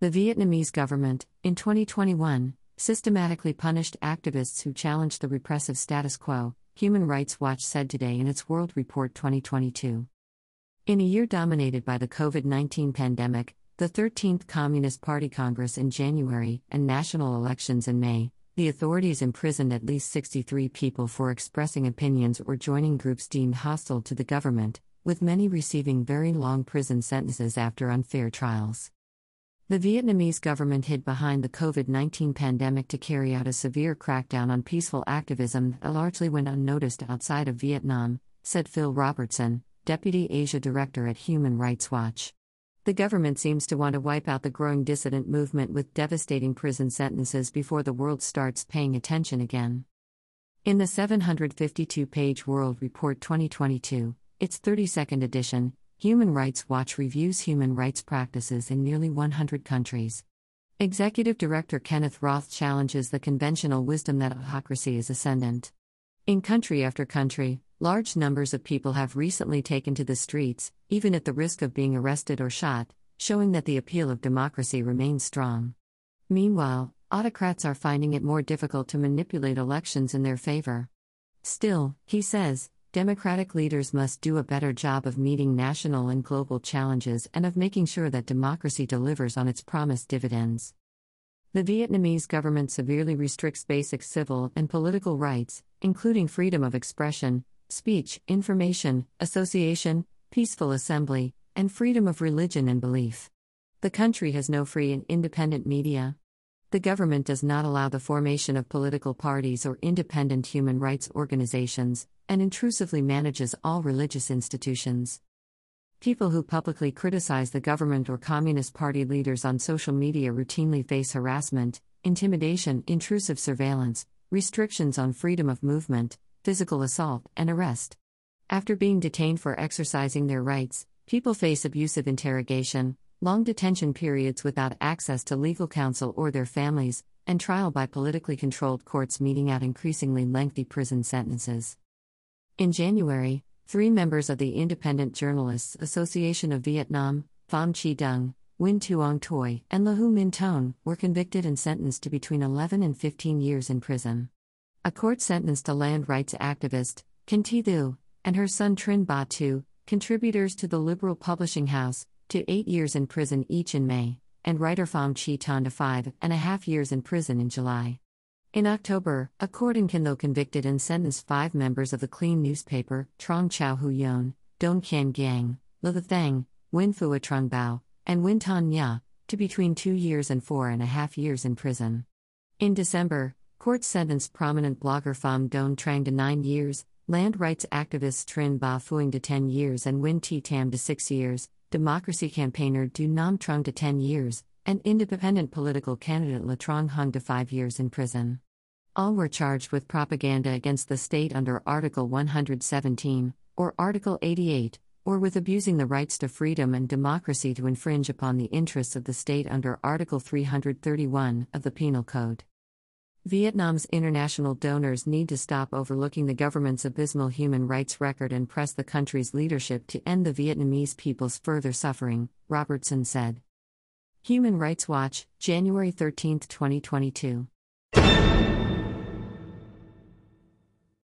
The Vietnamese government, in 2021, systematically punished activists who challenged the repressive status quo, Human Rights Watch said today in its World Report 2022. In a year dominated by the COVID 19 pandemic, the 13th Communist Party Congress in January, and national elections in May, the authorities imprisoned at least 63 people for expressing opinions or joining groups deemed hostile to the government, with many receiving very long prison sentences after unfair trials. The Vietnamese government hid behind the COVID 19 pandemic to carry out a severe crackdown on peaceful activism that largely went unnoticed outside of Vietnam, said Phil Robertson, Deputy Asia Director at Human Rights Watch. The government seems to want to wipe out the growing dissident movement with devastating prison sentences before the world starts paying attention again. In the 752 page World Report 2022, its 32nd edition, Human Rights Watch reviews human rights practices in nearly 100 countries. Executive Director Kenneth Roth challenges the conventional wisdom that autocracy is ascendant. In country after country, large numbers of people have recently taken to the streets, even at the risk of being arrested or shot, showing that the appeal of democracy remains strong. Meanwhile, autocrats are finding it more difficult to manipulate elections in their favor. Still, he says, democratic leaders must do a better job of meeting national and global challenges and of making sure that democracy delivers on its promised dividends. The Vietnamese government severely restricts basic civil and political rights, including freedom of expression, speech, information, association, peaceful assembly, and freedom of religion and belief. The country has no free and independent media. The government does not allow the formation of political parties or independent human rights organizations, and intrusively manages all religious institutions. People who publicly criticize the government or Communist Party leaders on social media routinely face harassment, intimidation, intrusive surveillance, restrictions on freedom of movement, physical assault, and arrest. After being detained for exercising their rights, people face abusive interrogation, long detention periods without access to legal counsel or their families, and trial by politically controlled courts meeting out increasingly lengthy prison sentences. In January, three members of the Independent Journalists Association of Vietnam, Pham Chi Dung, Nguyen Tuong Thuy, and Le Huu Minh Tuan, were convicted and sentenced to between 11 and 15 years in prison. A court sentenced a land rights activist, Can Thi Theu, and her son Trinh Ba Tu, contributors to the Liberal Publishing House, to eight years in prison each in May, and writer Pham Chi Thanh to five and a half years in prison in July. In October, a court in Can Tho convicted and sentenced five members of the Clean newspaper, Truong Chau Huu Danh, Doan Kien Giang, Le The Thang, Nguyen Phuoc Trung Bao, and Nguyen Thanh Nha, to between two years and four and a half years in prison. In December, court sentenced prominent blogger Pham Doan Trang to nine years, land rights activist Trinh Ba Phuong to 10 years and Nguyen Thi Tam to six years, democracy campaigner Do Nam Trung to 10 years, and independent political candidate Le Trong Hung to five years in prison. All were charged with propaganda against the state under Article 117, or Article 88, or with abusing the rights to freedom and democracy to infringe upon the interests of the state under Article 331 of the Penal Code. Vietnam's international donors need to stop overlooking the government's abysmal human rights record and press the country's leadership to end the Vietnamese people's further suffering, Robertson said. Human Rights Watch, January 13, 2022.